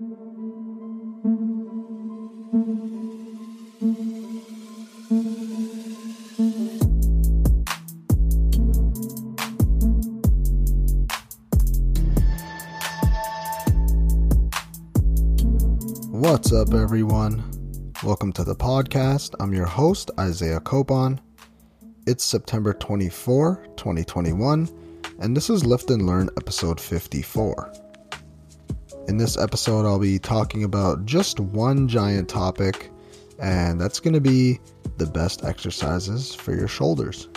What's up, everyone? Welcome to the podcast. I'm your host, Isaiah Copon. It's September 24, 2021, and this is Lift and Learn episode 54. In this episode, I'll be talking about just one giant topic, and that's going to be the best exercises for your shoulders.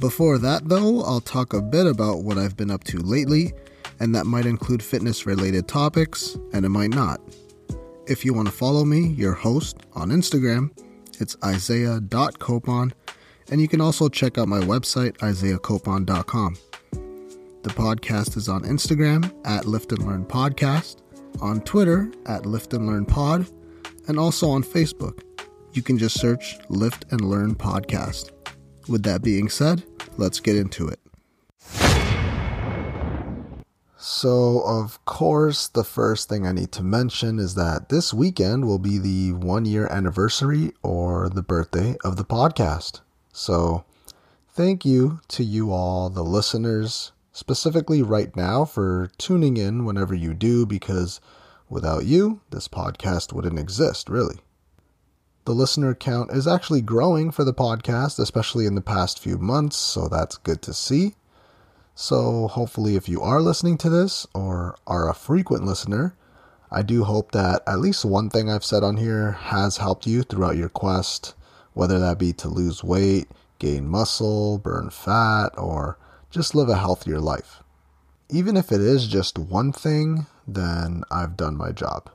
Before that, though, I'll talk a bit about what I've been up to lately, and that might include fitness related topics, and it might not. If you want to follow me, your host, on Instagram, it's isaiah.copon, and you can also check out my website, isaiahcopon.com. The podcast is on Instagram at Lift and Learn Podcast, on Twitter at Lift and Learn Pod, and also on Facebook. You can just search Lift and Learn Podcast. With that being said, let's get into it. So, of course, the first thing I need to mention is that this weekend will be the one year anniversary or the birthday of the podcast. So, thank you to you all, the listeners, specifically right now, for tuning in whenever you do, because without you, this podcast wouldn't exist, really. The listener count is actually growing for the podcast, especially in the past few months, so that's good to see. So, hopefully, if you are listening to this or are a frequent listener, I do hope that at least one thing I've said on here has helped you throughout your quest, whether that be to lose weight, gain muscle, burn fat, or just live a healthier life. Even if it is just one thing, then I've done my job.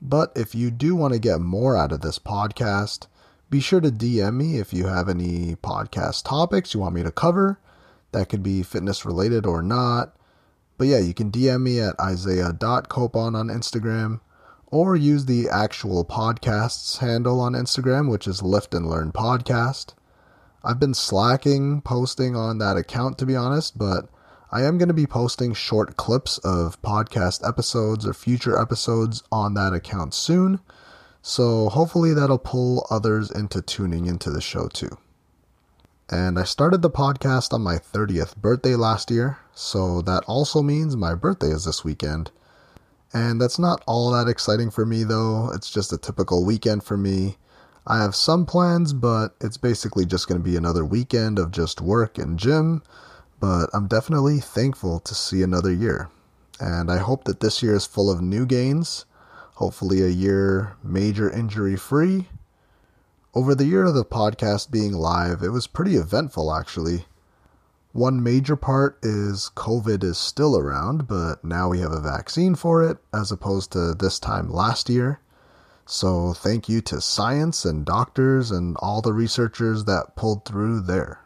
But if you do want to get more out of this podcast, be sure to DM me if you have any podcast topics you want me to cover that could be fitness related or not. But yeah, you can DM me at isaiah.copon on Instagram or use the actual podcast's handle on Instagram, which is Lift and Learn Podcast. I've been slacking posting on that account to be honest, but I am going to be posting short clips of podcast episodes or future episodes on that account soon. So hopefully that'll pull others into tuning into the show too. And I started the podcast on my 30th birthday last year, so that also means my birthday is this weekend. And that's not all that exciting for me though, it's just a typical weekend for me. I have some plans, but it's basically just going to be another weekend of just work and gym. But I'm definitely thankful to see another year. And I hope that this year is full of new gains. Hopefully, a year major injury free over the year of the podcast being live, it was pretty eventful actually. One major part is COVID is still around, but now we have a vaccine for it, as opposed to this time last year. So, thank you to science and doctors and all the researchers that pulled through there.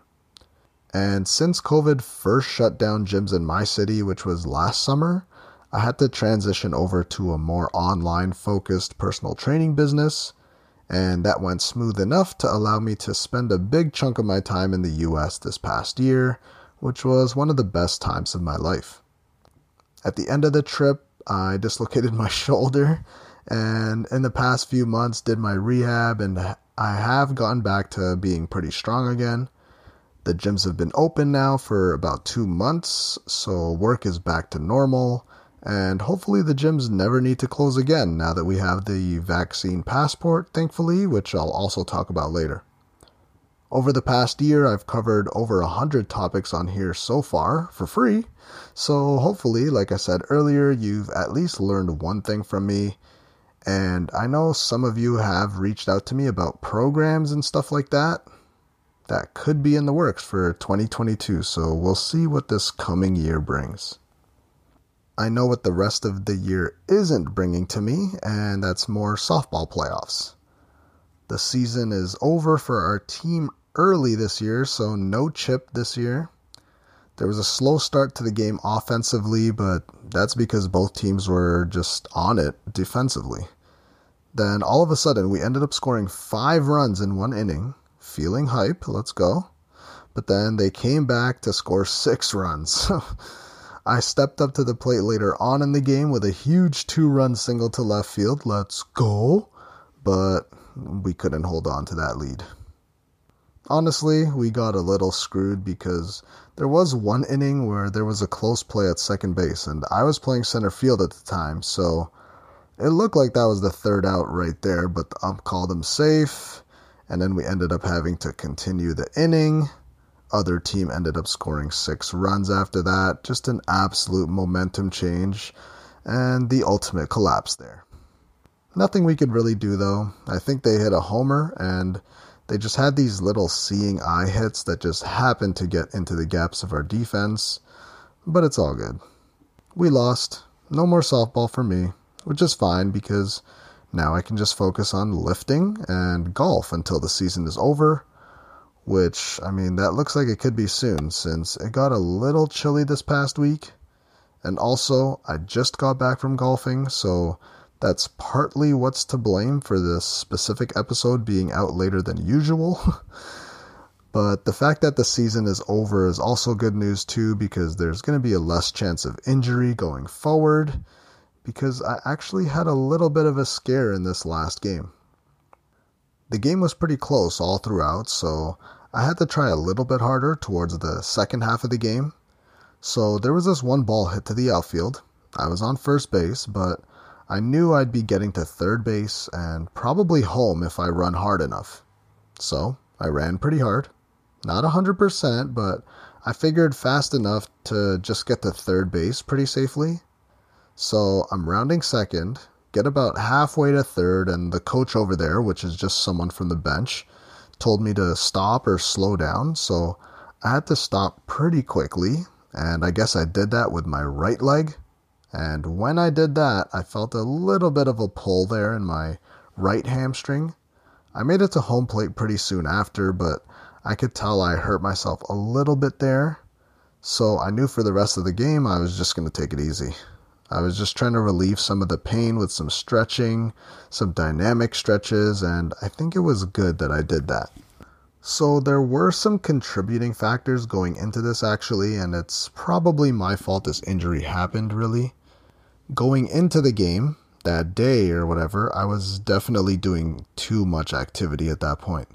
And since COVID first shut down gyms in my city, which was last summer, I had to transition over to a more online focused personal training business and that went smooth enough to allow me to spend a big chunk of my time in the US this past year, which was one of the best times of my life. At the end of the trip, I dislocated my shoulder and in the past few months did my rehab and I have gotten back to being pretty strong again. The gyms have been open now for about 2 months, so work is back to normal and hopefully, the gyms never need to close again now that we have the vaccine passport, thankfully, which I'll also talk about later. Over the past year, I've covered over a hundred topics on here so far for free. So, hopefully, like I said earlier, you've at least learned one thing from me. And I know some of you have reached out to me about programs and stuff like that. That could be in the works for 2022, so we'll see what this coming year brings. I know what the rest of the year isn't bringing to me, and that's more softball playoffs. The season is over for our team early this year, so no chip this year. There was a slow start to the game offensively, but that's because both teams were just on it defensively. Then all of a sudden, we ended up scoring five runs in one inning, feeling hype, let's go. But then they came back to score six runs. I stepped up to the plate later on in the game with a huge two run single to left field. Let's go. But we couldn't hold on to that lead. Honestly, we got a little screwed because there was one inning where there was a close play at second base, and I was playing center field at the time, so it looked like that was the third out right there, but the ump called him safe, and then we ended up having to continue the inning. Other team ended up scoring six runs after that. Just an absolute momentum change, and the ultimate collapse there. Nothing we could really do though. I think they hit a homer, and they just had these little seeing eye hits that just happened to get into the gaps of our defense, but it's all good. We lost. No more softball for me, which is fine because now I can just focus on lifting and golf until the season is over, which, I mean, that looks like it could be soon since it got a little chilly this past week. And also, I just got back from golfing, so that's partly what's to blame for this specific episode being out later than usual. but the fact that the season is over is also good news too because there's going to be a less chance of injury going forward because I actually had a little bit of a scare in this last game. The game was pretty close all throughout, so I had to try a little bit harder towards the second half of the game. So there was this one ball hit to the outfield. I was on first base, but I knew I'd be getting to third base and probably home if I run hard enough. So I ran pretty hard. Not 100%, but I figured fast enough to just get to third base pretty safely. So I'm rounding second, get about halfway to third, and the coach over there, which is just someone from the bench, told me to stop or slow down. So I had to stop pretty quickly, and I guess I did that with my right leg and when I did that, I felt a little bit of a pull there in my right hamstring. I made it to home plate pretty soon after, but I could tell I hurt myself a little bit there. So I knew for the rest of the game I was just going to take it easy. I was just trying to relieve some of the pain with some stretching, some dynamic stretches, and I think it was good that I did that. So there were some contributing factors going into this actually, and it's probably my fault this injury happened really going into the game that day or whatever, I was definitely doing too much activity at that point.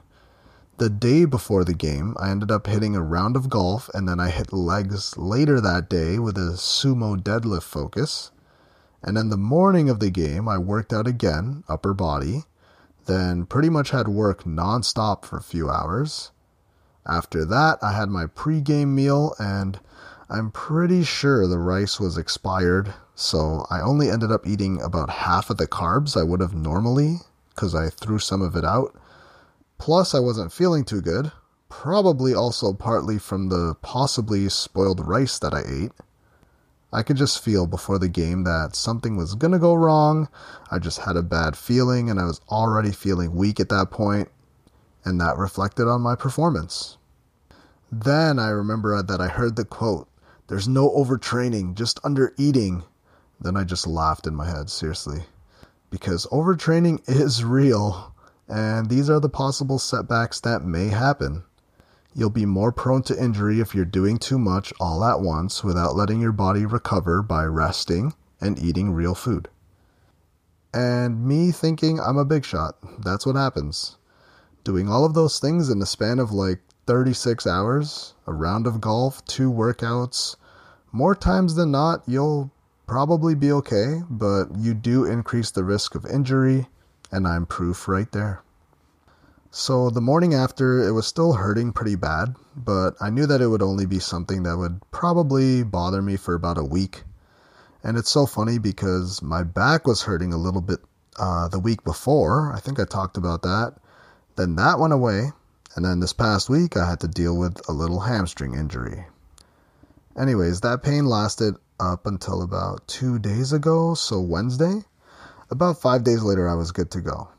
The day before the game, I ended up hitting a round of golf and then I hit legs later that day with a sumo deadlift focus. And then the morning of the game, I worked out again, upper body, then pretty much had work nonstop for a few hours. After that, I had my pre-game meal and I'm pretty sure the rice was expired, so I only ended up eating about half of the carbs I would have normally because I threw some of it out. Plus, I wasn't feeling too good, probably also partly from the possibly spoiled rice that I ate. I could just feel before the game that something was going to go wrong. I just had a bad feeling and I was already feeling weak at that point, and that reflected on my performance. Then I remember that I heard the quote there's no overtraining, just under eating. Then I just laughed in my head, seriously. Because overtraining is real, and these are the possible setbacks that may happen. You'll be more prone to injury if you're doing too much all at once without letting your body recover by resting and eating real food. And me thinking I'm a big shot. That's what happens. Doing all of those things in the span of like 36 hours, a round of golf, two workouts, more times than not, you'll probably be okay, but you do increase the risk of injury, and I'm proof right there. So the morning after, it was still hurting pretty bad, but I knew that it would only be something that would probably bother me for about a week. And it's so funny because my back was hurting a little bit uh, the week before. I think I talked about that. Then that went away, and then this past week I had to deal with a little hamstring injury. Anyways, that pain lasted up until about two days ago, so Wednesday. About five days later, I was good to go.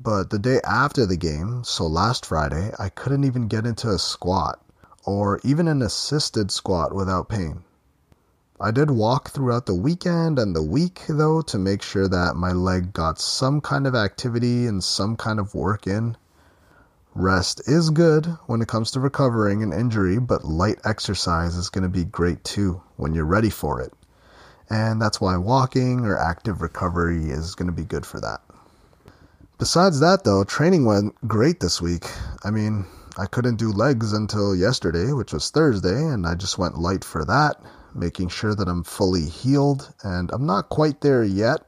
But the day after the game, so last Friday, I couldn't even get into a squat or even an assisted squat without pain. I did walk throughout the weekend and the week though to make sure that my leg got some kind of activity and some kind of work in. Rest is good when it comes to recovering an injury, but light exercise is going to be great too when you're ready for it. And that's why walking or active recovery is going to be good for that. Besides that, though, training went great this week. I mean, I couldn't do legs until yesterday, which was Thursday, and I just went light for that, making sure that I'm fully healed. And I'm not quite there yet.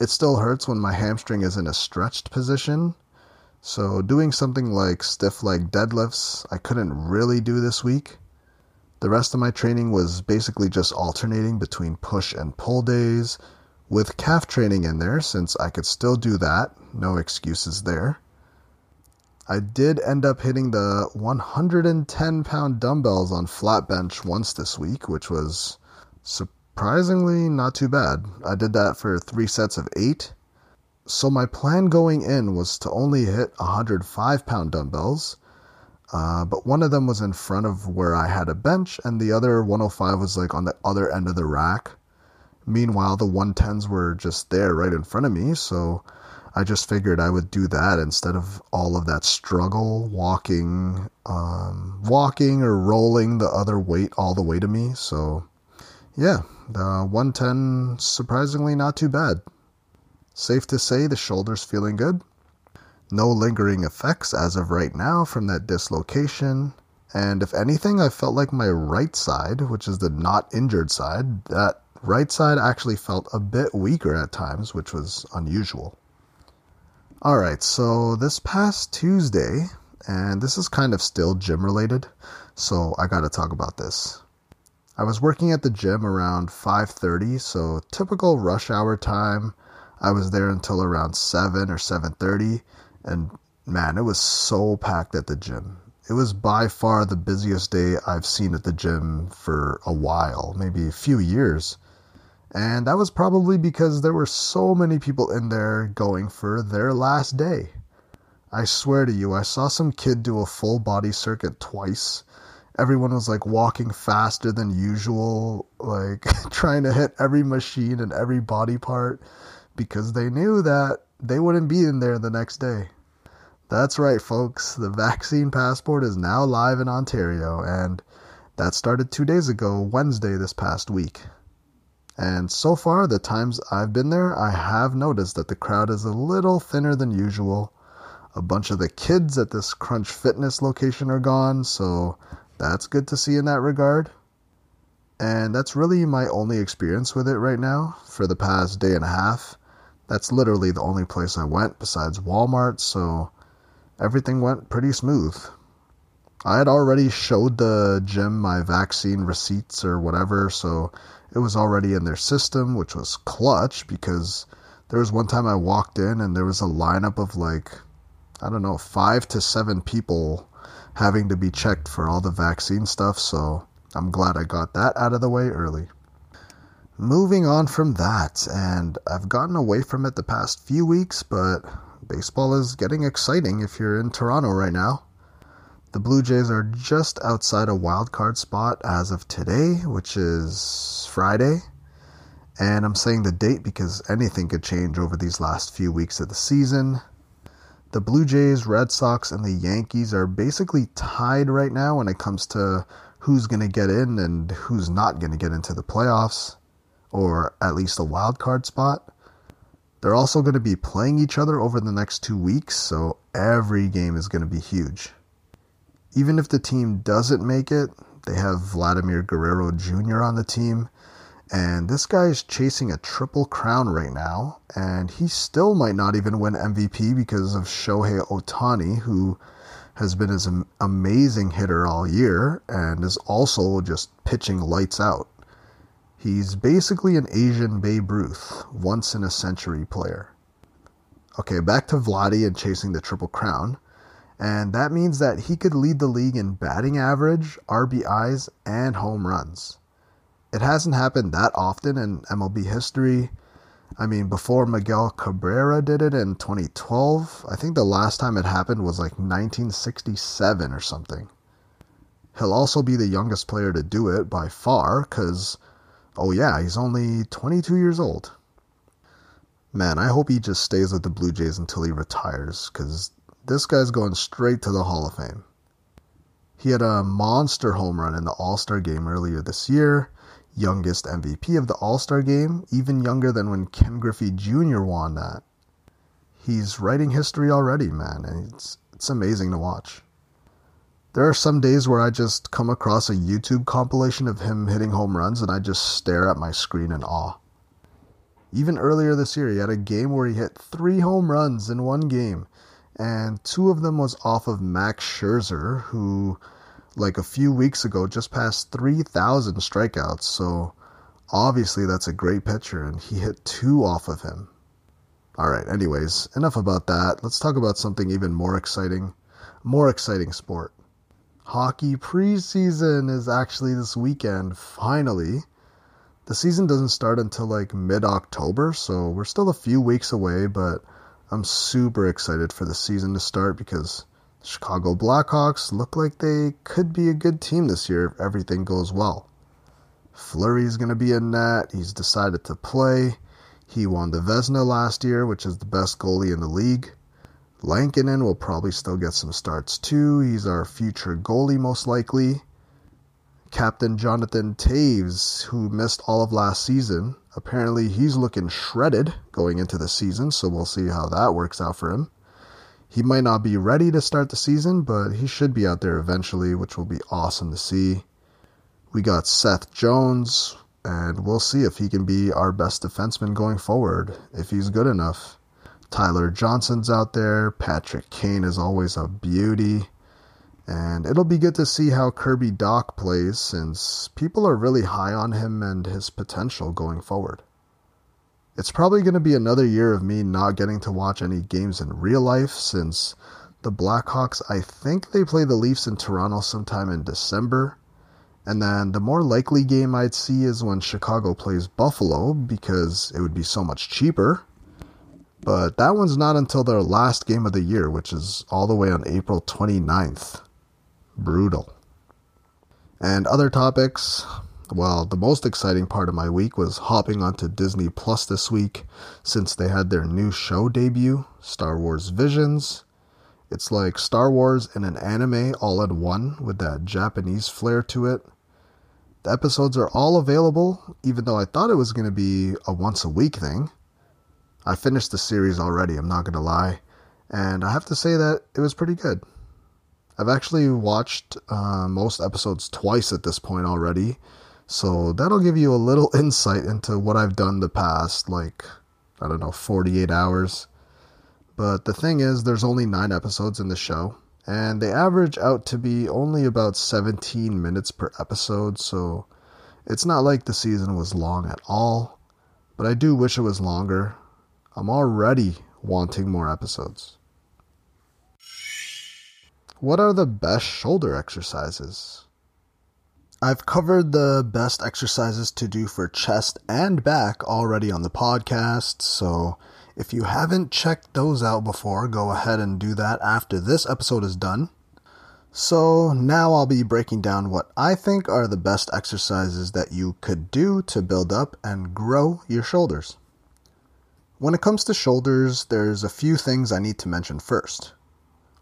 It still hurts when my hamstring is in a stretched position, so, doing something like stiff leg deadlifts, I couldn't really do this week. The rest of my training was basically just alternating between push and pull days, with calf training in there since I could still do that, no excuses there. I did end up hitting the 110 pound dumbbells on flat bench once this week, which was surprisingly not too bad. I did that for three sets of eight so my plan going in was to only hit 105 pound dumbbells, uh, but one of them was in front of where I had a bench, and the other 105 was like on the other end of the rack. Meanwhile, the 110s were just there right in front of me, so I just figured I would do that instead of all of that struggle walking, um, walking or rolling the other weight all the way to me. So, yeah, the 110 surprisingly not too bad. Safe to say the shoulder's feeling good. No lingering effects as of right now from that dislocation. And if anything, I felt like my right side, which is the not injured side, that right side actually felt a bit weaker at times, which was unusual. Alright, so this past Tuesday, and this is kind of still gym related, so I gotta talk about this. I was working at the gym around 5:30, so typical rush hour time. I was there until around 7 or 7:30 and man, it was so packed at the gym. It was by far the busiest day I've seen at the gym for a while, maybe a few years. And that was probably because there were so many people in there going for their last day. I swear to you, I saw some kid do a full body circuit twice. Everyone was like walking faster than usual, like trying to hit every machine and every body part because they knew that they wouldn't be in there the next day. That's right, folks. The vaccine passport is now live in Ontario, and that started two days ago, Wednesday this past week. And so far, the times I've been there, I have noticed that the crowd is a little thinner than usual. A bunch of the kids at this Crunch Fitness location are gone, so that's good to see in that regard. And that's really my only experience with it right now for the past day and a half. That's literally the only place I went besides Walmart, so everything went pretty smooth. I had already showed the gym my vaccine receipts or whatever, so it was already in their system, which was clutch because there was one time I walked in and there was a lineup of like, I don't know, five to seven people having to be checked for all the vaccine stuff, so I'm glad I got that out of the way early moving on from that, and I've gotten away from it the past few weeks, but baseball is getting exciting if you're in Toronto right now. The Blue Jays are just outside a wild card spot as of today, which is Friday. And I'm saying the date because anything could change over these last few weeks of the season. The Blue Jays, Red Sox, and the Yankees are basically tied right now when it comes to who's going to get in and who's not going to get into the playoffs or at least a wild card spot. They're also going to be playing each other over the next two weeks, so every game is going to be huge. Even if the team doesn't make it, they have Vladimir Guerrero Jr. on the team, and this guy is chasing a triple crown right now, and he still might not even win MVP because of Shohei Ohtani, who has been an amazing hitter all year and is also just pitching lights out. He's basically an Asian Babe Ruth, once in a century player. Okay, back to Vladdy and chasing the Triple Crown. And that means that he could lead the league in batting average, RBIs, and home runs. It hasn't happened that often in MLB history. I mean, before Miguel Cabrera did it in 2012, I think the last time it happened was like 1967 or something. He'll also be the youngest player to do it by far, because Oh, yeah, he's only 22 years old. Man, I hope he just stays with the Blue Jays until he retires, because this guy's going straight to the Hall of Fame. He had a monster home run in the All Star game earlier this year, youngest MVP of the All Star game, even younger than when Ken Griffey Jr. won that. He's writing history already, man, and it's, it's amazing to watch. There are some days where I just come across a YouTube compilation of him hitting home runs and I just stare at my screen in awe. Even earlier this year, he had a game where he hit three home runs in one game, and two of them was off of Max Scherzer, who, like a few weeks ago, just passed 3,000 strikeouts. So obviously, that's a great pitcher, and he hit two off of him. All right, anyways, enough about that. Let's talk about something even more exciting, more exciting sport. Hockey preseason is actually this weekend, finally. The season doesn't start until like mid October, so we're still a few weeks away, but I'm super excited for the season to start because the Chicago Blackhawks look like they could be a good team this year if everything goes well. Fleury is going to be in net. He's decided to play. He won the Vezina last year, which is the best goalie in the league. Lankinen will probably still get some starts too. He's our future goalie, most likely. Captain Jonathan Toews, who missed all of last season, Apparently, he's looking shredded going into the season, so we'll see how that works out for him. He might not be ready to start the season, but he should be out there eventually, which will be awesome to see. We got Seth Jones, and we'll see if he can be our best defenseman going forward, if he's good enough. Tyler Johnson's out there. Patrick Kane is always a beauty. And it'll be good to see how Kirby Dach plays since people are really high on him and his potential going forward. It's probably going to be another year of me not getting to watch any games in real life since the Blackhawks, I think they play the Leafs in Toronto sometime in December. And then the more likely game I'd see is when Chicago plays Buffalo because it would be so much cheaper. But that one's not until their last game of the year, which is all the way on April 29th brutal. And other topics, well, the most exciting part of my week was hopping onto Disney Plus this week since they had their new show debut, Star Wars Visions. It's like Star Wars in an anime all in one with that Japanese flair to it. The episodes are all available, even though I thought it was going to be a once a week thing. I finished the series already, I'm not going to lie, and I have to say that it was pretty good. I've actually watched uh, most episodes twice at this point already, so that'll give you a little insight into what I've done the past, like, I don't know, 48 hours. But the thing is, there's only nine episodes in the show, and they average out to be only about 17 minutes per episode, so it's not like the season was long at all. But I do wish it was longer. I'm already wanting more episodes. What are the best shoulder exercises? I've covered the best exercises to do for chest and back already on the podcast, so if you haven't checked those out before, go ahead and do that after this episode is done. So now I'll be breaking down what I think are the best exercises that you could do to build up and grow your shoulders. When it comes to shoulders, there's a few things I need to mention first.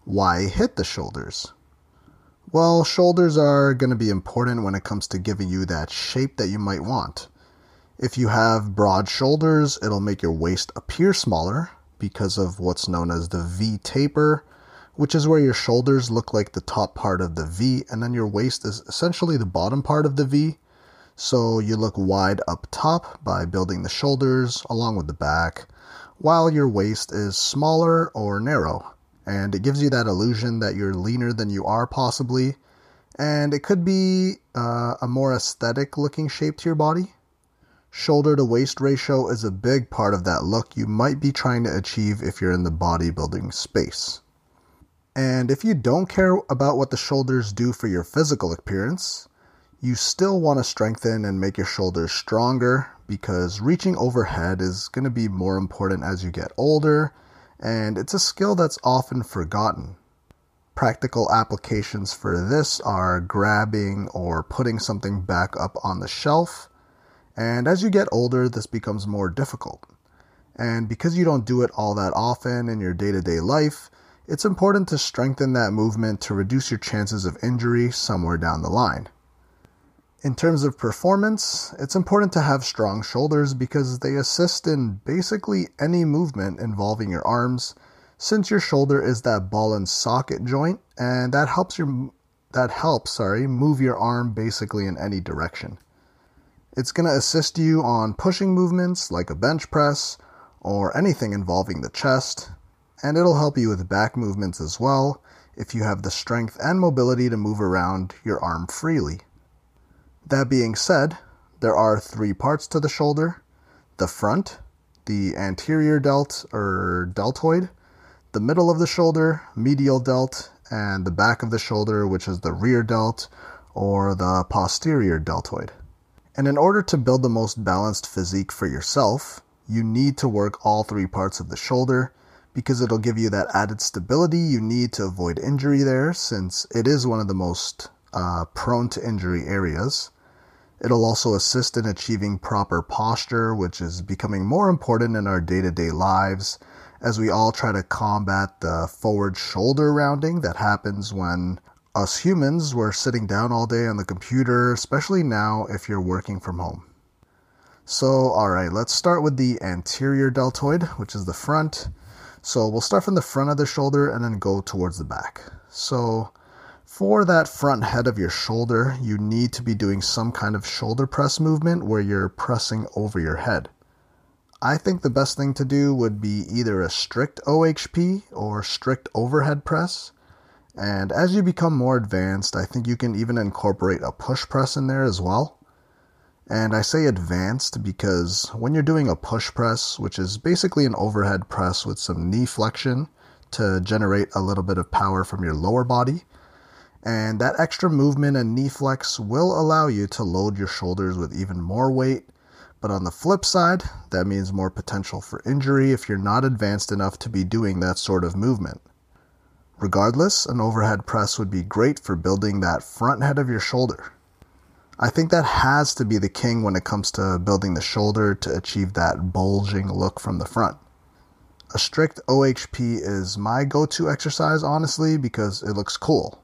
Why hit the shoulders? Well, shoulders are going to be important when it comes to giving you that shape that you might want. If you have broad shoulders, it'll make your waist appear smaller because of what's known as the V taper, which is where your shoulders look like the top part of the V and then your waist is essentially the bottom part of the V. So you look wide up top by building the shoulders along with the back, while your waist is smaller or narrow and it gives you that illusion that you're leaner than you are, possibly. And it could be uh, a more aesthetic looking shape to your body. Shoulder to waist ratio is a big part of that look you might be trying to achieve if you're in the bodybuilding space. And if you don't care about what the shoulders do for your physical appearance, you still want to strengthen and make your shoulders stronger because reaching overhead is going to be more important as you get older and it's a skill that's often forgotten. Practical applications for this are grabbing or putting something back up on the shelf, and as you get older, this becomes more difficult. And because you don't do it all that often in your day to day life, it's important to strengthen that movement to reduce your chances of injury somewhere down the line. In terms of performance, it's important to have strong shoulders because they assist in basically any movement involving your arms since your shoulder is that ball and socket joint and that helps your that helps, sorry, move your arm basically in any direction. It's going to assist you on pushing movements like a bench press or anything involving the chest, and it'll help you with back movements as well if you have the strength and mobility to move around your arm freely. That being said, there are three parts to the shoulder the front, the anterior delt or deltoid, the middle of the shoulder, medial delt, and the back of the shoulder, which is the rear delt or the posterior deltoid. And in order to build the most balanced physique for yourself, you need to work all three parts of the shoulder because it'll give you that added stability you need to avoid injury there, since it is one of the most uh, prone to injury areas. It'll also assist in achieving proper posture, which is becoming more important in our day to day lives as we all try to combat the forward shoulder rounding that happens when us humans were sitting down all day on the computer, especially now if you're working from home. So, alright, let's start with the anterior deltoid, which is the front. So, we'll start from the front of the shoulder and then go towards the back. So, for that front head of your shoulder, you need to be doing some kind of shoulder press movement where you're pressing over your head. I think the best thing to do would be either a strict OHP or strict overhead press. And as you become more advanced, I think you can even incorporate a push press in there as well. And I say advanced because when you're doing a push press, which is basically an overhead press with some knee flexion to generate a little bit of power from your lower body, and that extra movement and knee flex will allow you to load your shoulders with even more weight but on the flip side, that means more potential for injury if you're not advanced enough to be doing that sort of movement. Regardless, an overhead press would be great for building that front head of your shoulder. I think that has to be the king when it comes to building the shoulder to achieve that bulging look from the front. A strict OHP is my go to exercise, honestly, because it looks cool.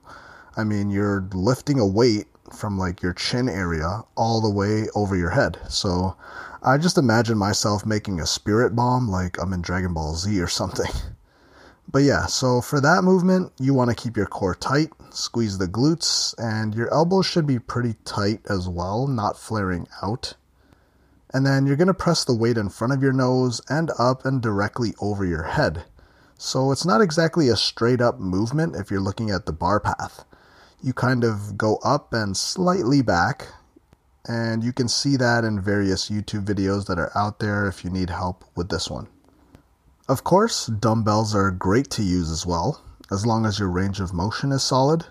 I mean, you're lifting a weight from like your chin area all the way over your head. So I just imagine myself making a spirit bomb like I'm in Dragon Ball Z or something. But yeah, so for that movement, you want to keep your core tight, squeeze the glutes, and your elbows should be pretty tight as well, not flaring out. And then you're going to press the weight in front of your nose and up and directly over your head. So it's not exactly a straight up movement if you're looking at the bar path you kind of go up and slightly back. And you can see that in various YouTube videos that are out there if you need help with this one. Of course, dumbbells are great to use as well, as long as your range of motion is solid.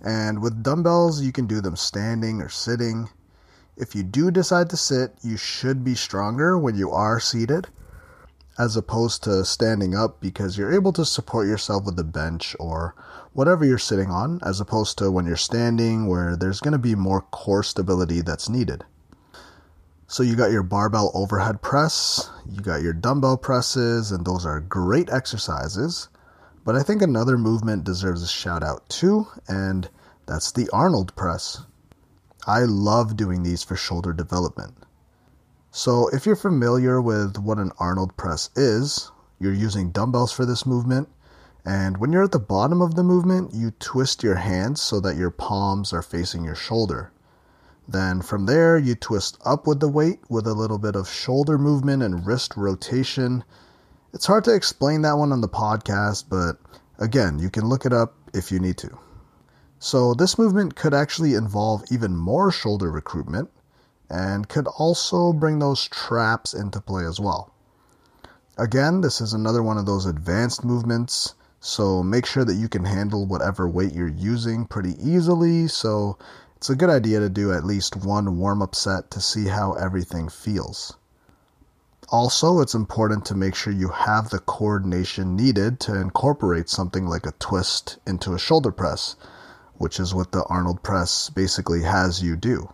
And with dumbbells, you can do them standing or sitting. If you do decide to sit, you should be stronger when you are seated as opposed to standing up because you're able to support yourself with the bench or whatever you're sitting on, as opposed to when you're standing where there's going to be more core stability that's needed. So you got your barbell overhead press, you got your dumbbell presses, and those are great exercises. But I think another movement deserves a shout out too, and that's the Arnold press. I love doing these for shoulder development. So, if you're familiar with what an Arnold press is, you're using dumbbells for this movement. And when you're at the bottom of the movement, you twist your hands so that your palms are facing your shoulder. Then from there, you twist up with the weight with a little bit of shoulder movement and wrist rotation. It's hard to explain that one on the podcast, but again, you can look it up if you need to. So, this movement could actually involve even more shoulder recruitment and could also bring those traps into play as well. Again, this is another one of those advanced movements, so make sure that you can handle whatever weight you're using pretty easily. So it's a good idea to do at least one warm up set to see how everything feels. Also, it's important to make sure you have the coordination needed to incorporate something like a twist into a shoulder press, which is what the Arnold press basically has you do.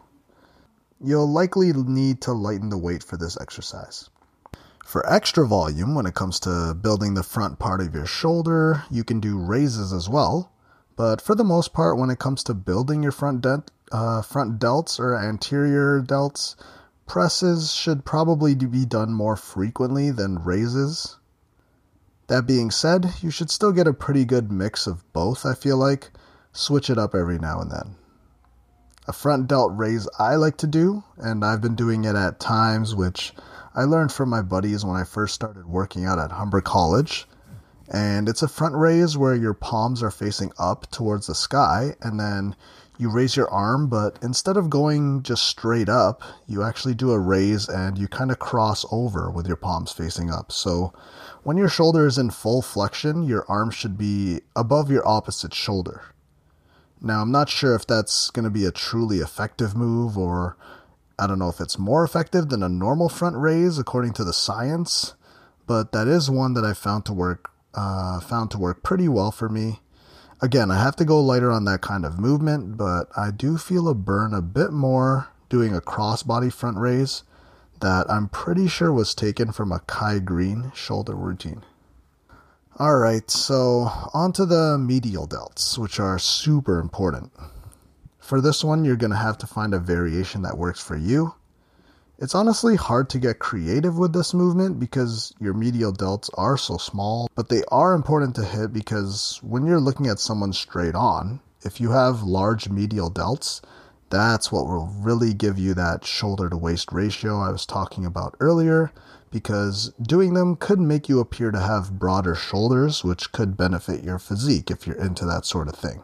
You'll likely need to lighten the weight for this exercise. For extra volume, when it comes to building the front part of your shoulder, you can do raises as well. But for the most part, when it comes to building your front, dent, uh, front delts or anterior delts, presses should probably be done more frequently than raises. That being said, you should still get a pretty good mix of both, I feel like. Switch it up every now and then. A front delt raise I like to do, and I've been doing it at times, which I learned from my buddies when I first started working out at Humber College. And it's a front raise where your palms are facing up towards the sky, and then you raise your arm, but instead of going just straight up, you actually do a raise and you kind of cross over with your palms facing up. So when your shoulder is in full flexion, your arm should be above your opposite shoulder. Now, I'm not sure if that's going to be a truly effective move or I don't know if it's more effective than a normal front raise according to the science, but that is one that I found to work uh, found to work pretty well for me. Again, I have to go lighter on that kind of movement, but I do feel a burn a bit more doing a crossbody front raise that I'm pretty sure was taken from a Kai Greene shoulder routine. Alright, so onto the medial delts, which are super important. For this one, you're going to have to find a variation that works for you. It's honestly hard to get creative with this movement because your medial delts are so small, but they are important to hit because when you're looking at someone straight on, if you have large medial delts, that's what will really give you that shoulder to waist ratio I was talking about earlier because doing them could make you appear to have broader shoulders, which could benefit your physique if you're into that sort of thing.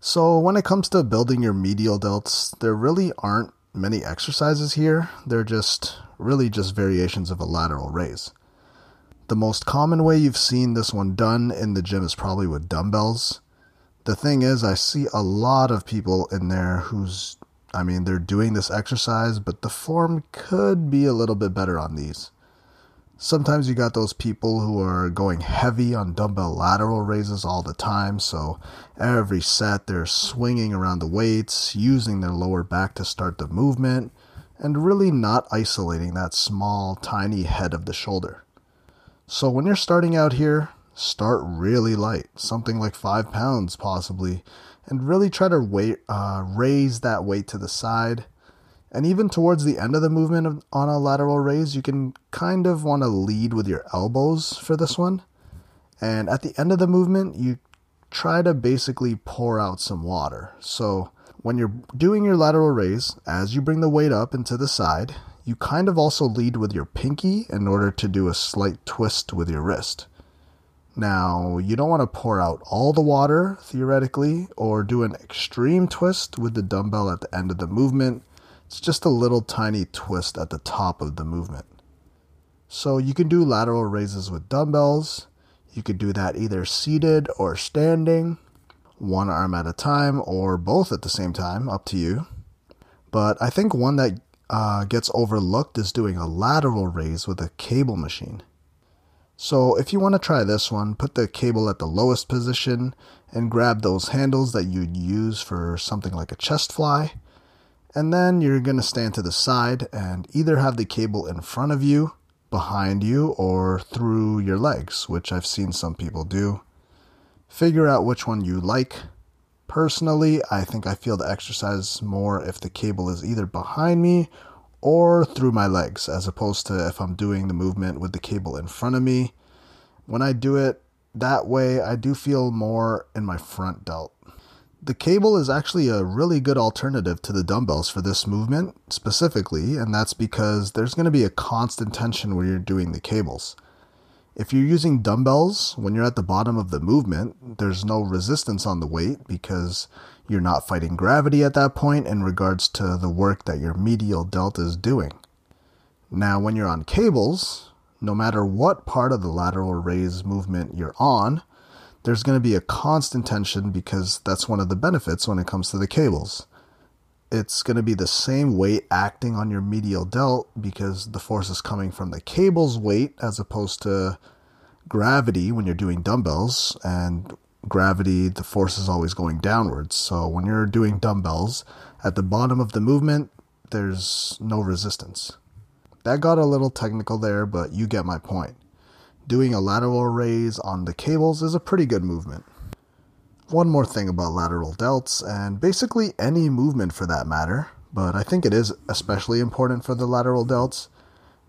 So, when it comes to building your medial delts, there really aren't many exercises here. They're just really just variations of a lateral raise. The most common way you've seen this one done in the gym is probably with dumbbells. The thing is, I see a lot of people in there who's, I mean, they're doing this exercise, but the form could be a little bit better on these. Sometimes you got those people who are going heavy on dumbbell lateral raises all the time, so every set they're swinging around the weights, using their lower back to start the movement, and really not isolating that small, tiny head of the shoulder. So when you're starting out here, start really light, something like five pounds possibly, and really try to weight, uh, raise that weight to the side and even towards the end of the movement on a lateral raise, you can kind of want to lead with your elbows for this one. And at the end of the movement, you try to basically pour out some water. So when you're doing your lateral raise, as you bring the weight up into the side, you kind of also lead with your pinky in order to do a slight twist with your wrist. Now, you don't want to pour out all the water, theoretically, or do an extreme twist with the dumbbell at the end of the movement it's just a little tiny twist at the top of the movement. So you can do lateral raises with dumbbells. You could do that either seated or standing, one arm at a time, or both at the same time, up to you. But I think one that uh, gets overlooked is doing a lateral raise with a cable machine. So if you want to try this one, put the cable at the lowest position and grab those handles that you'd use for something like a chest fly and then you're going to stand to the side and either have the cable in front of you, behind you, or through your legs, which I've seen some people do. Figure out which one you like. Personally, I think I feel the exercise more if the cable is either behind me or through my legs, as opposed to if I'm doing the movement with the cable in front of me. When I do it that way, I do feel more in my front delt. The cable is actually a really good alternative to the dumbbells for this movement specifically, and that's because there's going to be a constant tension when you're doing the cables. If you're using dumbbells, when you're at the bottom of the movement, there's no resistance on the weight because you're not fighting gravity at that point in regards to the work that your medial delta is doing. Now, when you're on cables, no matter what part of the lateral raise movement you're on, there's going to be a constant tension because that's one of the benefits when it comes to the cables. It's going to be the same weight acting on your medial delt because the force is coming from the cable's weight as opposed to gravity when you're doing dumbbells. And gravity, the force is always going downwards. So when you're doing dumbbells, at the bottom of the movement, there's no resistance. that got a little technical there, but you get my point. Doing a lateral raise on the cables is a pretty good movement. One more thing about lateral delts, and basically any movement for that matter, but I think it is especially important for the lateral delts.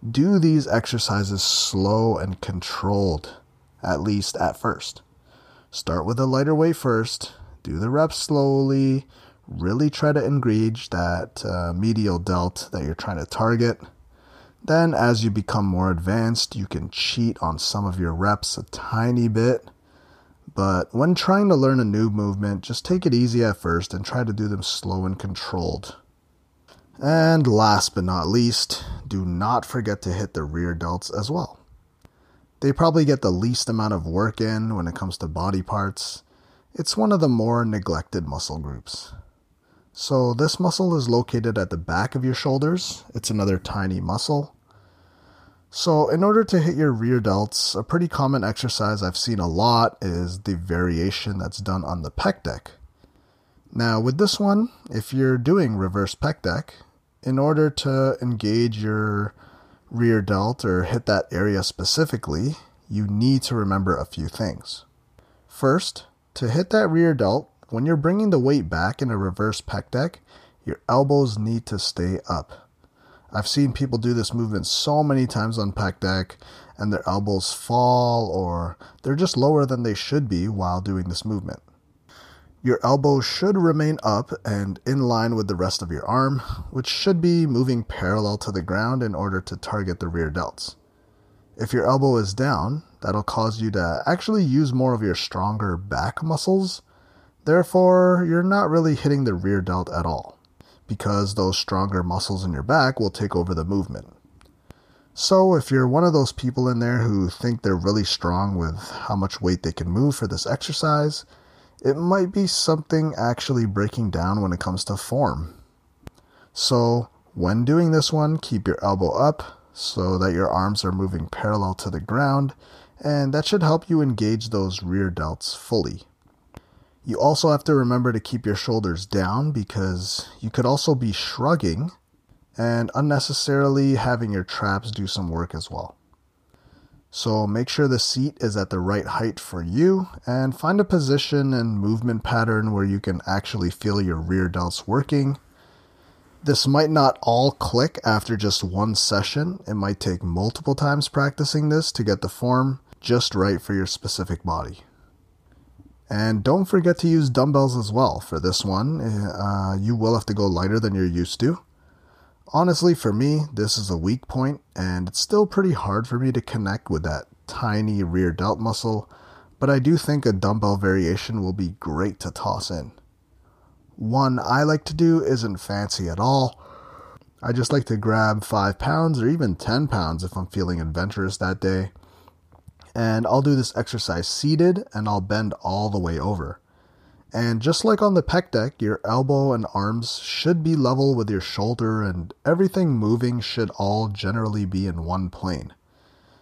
Do these exercises slow and controlled, at least at first. Start with a lighter weight first, do the reps slowly, really try to engage that uh, medial delt that you're trying to target. Then, as you become more advanced, you can cheat on some of your reps a tiny bit. But when trying to learn a new movement, just take it easy at first and try to do them slow and controlled. And last but not least, do not forget to hit the rear delts as well. They probably get the least amount of work in when it comes to body parts. It's one of the more neglected muscle groups. So, this muscle is located at the back of your shoulders. It's another tiny muscle. So, in order to hit your rear delts, a pretty common exercise I've seen a lot is the variation that's done on the pec deck. Now, with this one, if you're doing reverse pec deck, in order to engage your rear delt or hit that area specifically, you need to remember a few things. First, to hit that rear delt, when you're bringing the weight back in a reverse pec deck, your elbows need to stay up. I've seen people do this movement so many times on pec deck and their elbows fall or they're just lower than they should be while doing this movement. Your elbow should remain up and in line with the rest of your arm, which should be moving parallel to the ground in order to target the rear delts. If your elbow is down, that'll cause you to actually use more of your stronger back muscles. Therefore, you're not really hitting the rear delt at all, because those stronger muscles in your back will take over the movement. So, if you're one of those people in there who think they're really strong with how much weight they can move for this exercise, it might be something actually breaking down when it comes to form. So, when doing this one, keep your elbow up so that your arms are moving parallel to the ground, and that should help you engage those rear delts fully. You also have to remember to keep your shoulders down because you could also be shrugging and unnecessarily having your traps do some work as well. So make sure the seat is at the right height for you and find a position and movement pattern where you can actually feel your rear delts working. This might not all click after just one session. It might take multiple times practicing this to get the form just right for your specific body. And don't forget to use dumbbells as well for this one. Uh, you will have to go lighter than you're used to. Honestly, for me, this is a weak point, and it's still pretty hard for me to connect with that tiny rear delt muscle, but I do think a dumbbell variation will be great to toss in. One I like to do isn't fancy at all. I just like to grab 5 pounds or even 10 pounds if I'm feeling adventurous that day. And I'll do this exercise seated and I'll bend all the way over. And just like on the pec deck, your elbow and arms should be level with your shoulder, and everything moving should all generally be in one plane.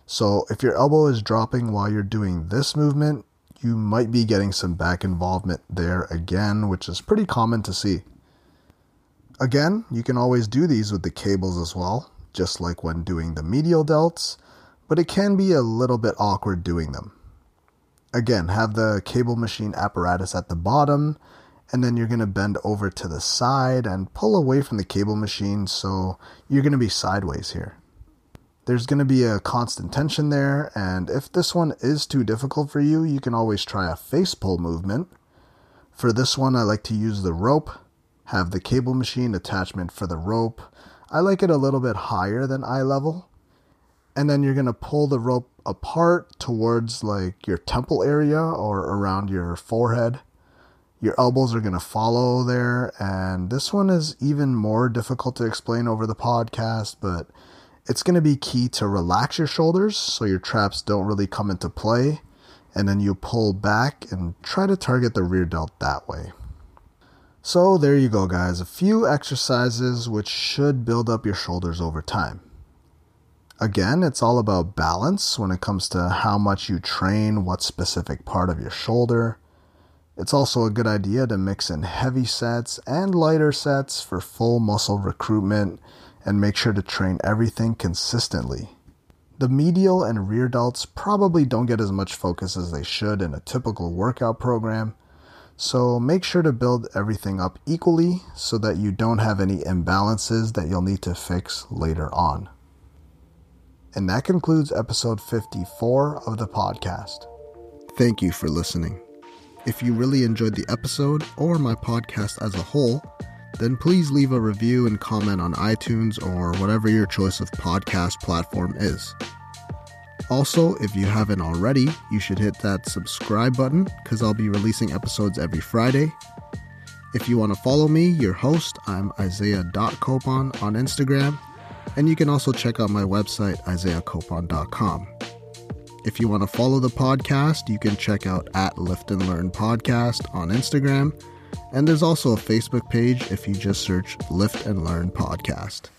So if your elbow is dropping while you're doing this movement, you might be getting some back involvement there again, which is pretty common to see. Again, you can always do these with the cables as well, just like when doing the medial delts, but it can be a little bit awkward doing them again, have the cable machine apparatus at the bottom, and then you're going to bend over to the side and pull away from the cable machine so you're going to be sideways here. There's going to be a constant tension there, and if this one is too difficult for you, you can always try a face pull movement. For this one, I like to use the rope, have the cable machine attachment for the rope. I like it a little bit higher than eye level. And then you're going to pull the rope apart towards like your temple area or around your forehead. Your elbows are going to follow there. And this one is even more difficult to explain over the podcast, but it's going to be key to relax your shoulders so your traps don't really come into play. And then you pull back and try to target the rear delt that way. So, there you go, guys. A few exercises which should build up your shoulders over time. Again, it's all about balance when it comes to how much you train, what specific part of your shoulder. It's also a good idea to mix in heavy sets and lighter sets for full muscle recruitment and make sure to train everything consistently. The medial and rear delts probably don't get as much focus as they should in a typical workout program, so make sure to build everything up equally so that you don't have any imbalances that you'll need to fix later on. And that concludes episode 54 of the podcast. Thank you for listening. If you really enjoyed the episode or my podcast as a whole, then please leave a review and comment on iTunes or whatever your choice of podcast platform is. Also, if you haven't already, you should hit that subscribe button because I'll be releasing episodes every Friday. If you want to follow me, your host, I'm Isaiah.copon on Instagram, and you can also check out my website, isaiahcopon.com. If you want to follow the podcast, you can check out at Lift and Learn Podcast on Instagram, and there's also a Facebook page if you just search Lift and Learn Podcast.